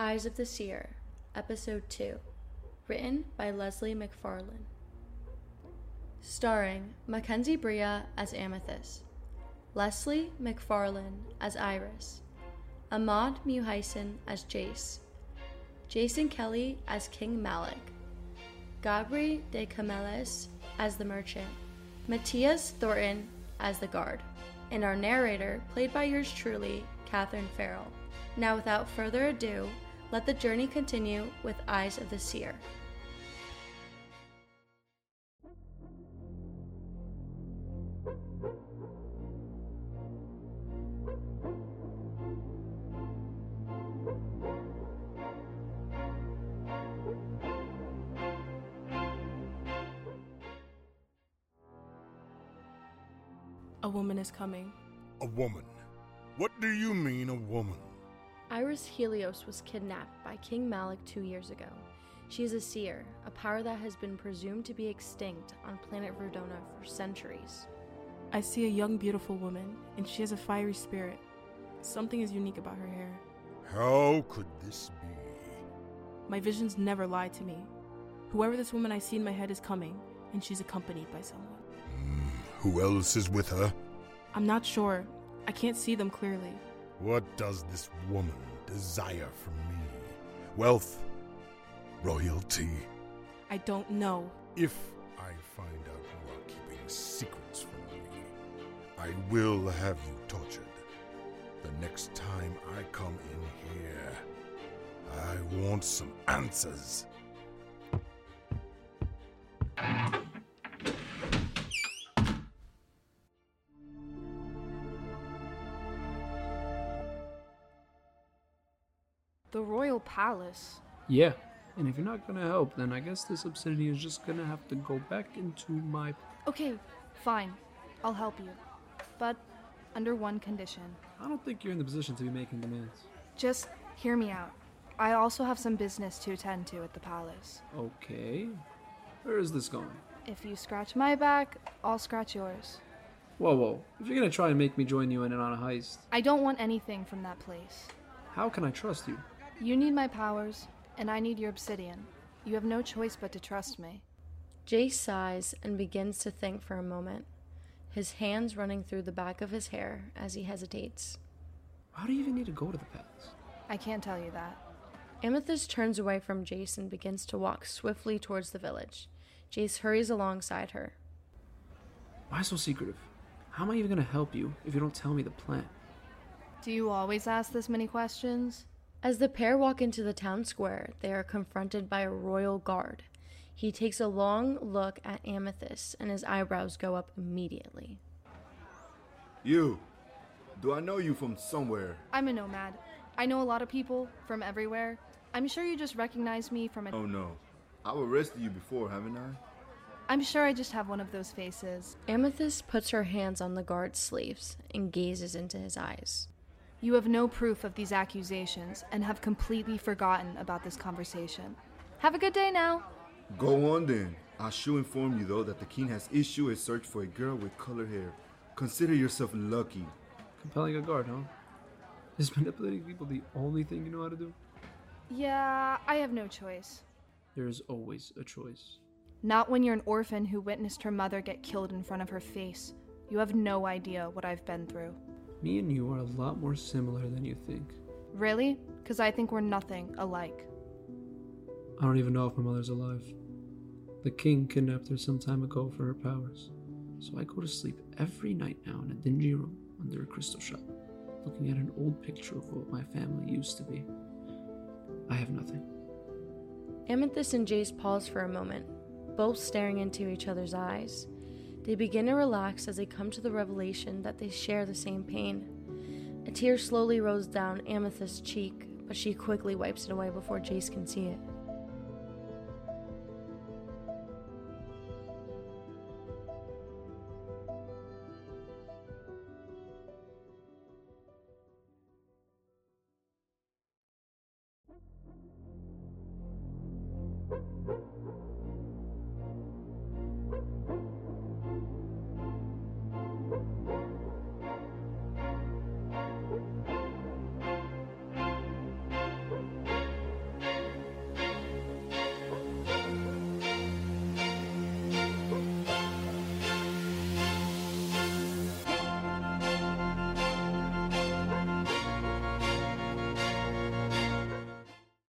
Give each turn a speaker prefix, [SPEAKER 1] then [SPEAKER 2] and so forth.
[SPEAKER 1] Eyes of the Seer, Episode 2, written by Leslie McFarlane. Starring Mackenzie Bria as Amethyst, Leslie McFarlane as Iris, Ahmad Muhaisen as Jace, Jason Kelly as King Malik, Gabri de Cameles as the merchant, Matthias Thornton as the guard, and our narrator, played by yours truly, Catherine Farrell. Now, without further ado, let the journey continue with Eyes of the Seer.
[SPEAKER 2] A woman is coming.
[SPEAKER 3] A woman. What do you mean, a woman?
[SPEAKER 1] Iris Helios was kidnapped by King Malik two years ago. She is a seer, a power that has been presumed to be extinct on planet Verdona for centuries.
[SPEAKER 2] I see a young, beautiful woman, and she has a fiery spirit. Something is unique about her hair.
[SPEAKER 3] How could this be?
[SPEAKER 2] My visions never lie to me. Whoever this woman I see in my head is coming, and she's accompanied by someone.
[SPEAKER 3] Hmm, who else is with her?
[SPEAKER 2] I'm not sure. I can't see them clearly.
[SPEAKER 3] What does this woman desire from me? Wealth? Royalty?
[SPEAKER 2] I don't know.
[SPEAKER 3] If I find out you are keeping secrets from me, I will have you tortured. The next time I come in here, I want some answers.
[SPEAKER 4] The Royal Palace.
[SPEAKER 5] Yeah, and if you're not gonna help, then I guess this obsidian is just gonna have to go back into my.
[SPEAKER 4] Okay, fine. I'll help you. But under one condition.
[SPEAKER 5] I don't think you're in the position to be making demands.
[SPEAKER 4] Just hear me out. I also have some business to attend to at the palace.
[SPEAKER 5] Okay. Where is this going?
[SPEAKER 4] If you scratch my back, I'll scratch yours.
[SPEAKER 5] Whoa, whoa. If you're gonna try and make me join you in it on a heist,
[SPEAKER 4] I don't want anything from that place.
[SPEAKER 5] how can I trust you?
[SPEAKER 4] You need my powers, and I need your obsidian. You have no choice but to trust me.
[SPEAKER 1] Jace sighs and begins to think for a moment, his hands running through the back of his hair as he hesitates.
[SPEAKER 5] How do you even need to go to the palace?
[SPEAKER 4] I can't tell you that.
[SPEAKER 1] Amethyst turns away from Jace and begins to walk swiftly towards the village. Jace hurries alongside her.
[SPEAKER 5] Why so secretive? How am I even gonna help you if you don't tell me the plan?
[SPEAKER 4] Do you always ask this many questions?
[SPEAKER 1] As the pair walk into the town square, they are confronted by a royal guard. He takes a long look at Amethyst and his eyebrows go up immediately.
[SPEAKER 6] You. Do I know you from somewhere?
[SPEAKER 4] I'm a nomad. I know a lot of people from everywhere. I'm sure you just recognize me from a.
[SPEAKER 6] Oh no. I've arrested you before, haven't I?
[SPEAKER 4] I'm sure I just have one of those faces.
[SPEAKER 1] Amethyst puts her hands on the guard's sleeves and gazes into his eyes.
[SPEAKER 4] You have no proof of these accusations and have completely forgotten about this conversation. Have a good day now.
[SPEAKER 6] Go on then. I should inform you though that the king has issued a search for a girl with colored hair. Consider yourself lucky.
[SPEAKER 5] Compelling a guard, huh? Is manipulating people the only thing you know how to do?
[SPEAKER 4] Yeah, I have no choice.
[SPEAKER 5] There is always a choice.
[SPEAKER 4] Not when you're an orphan who witnessed her mother get killed in front of her face. You have no idea what I've been through.
[SPEAKER 5] Me and you are a lot more similar than you think.
[SPEAKER 4] Really? Because I think we're nothing alike.
[SPEAKER 5] I don't even know if my mother's alive. The king kidnapped her some time ago for her powers. So I go to sleep every night now in a dingy room under a crystal shop, looking at an old picture of what my family used to be. I have nothing.
[SPEAKER 1] Amethyst and Jace pause for a moment, both staring into each other's eyes. They begin to relax as they come to the revelation that they share the same pain. A tear slowly rolls down Amethyst's cheek, but she quickly wipes it away before Jace can see it.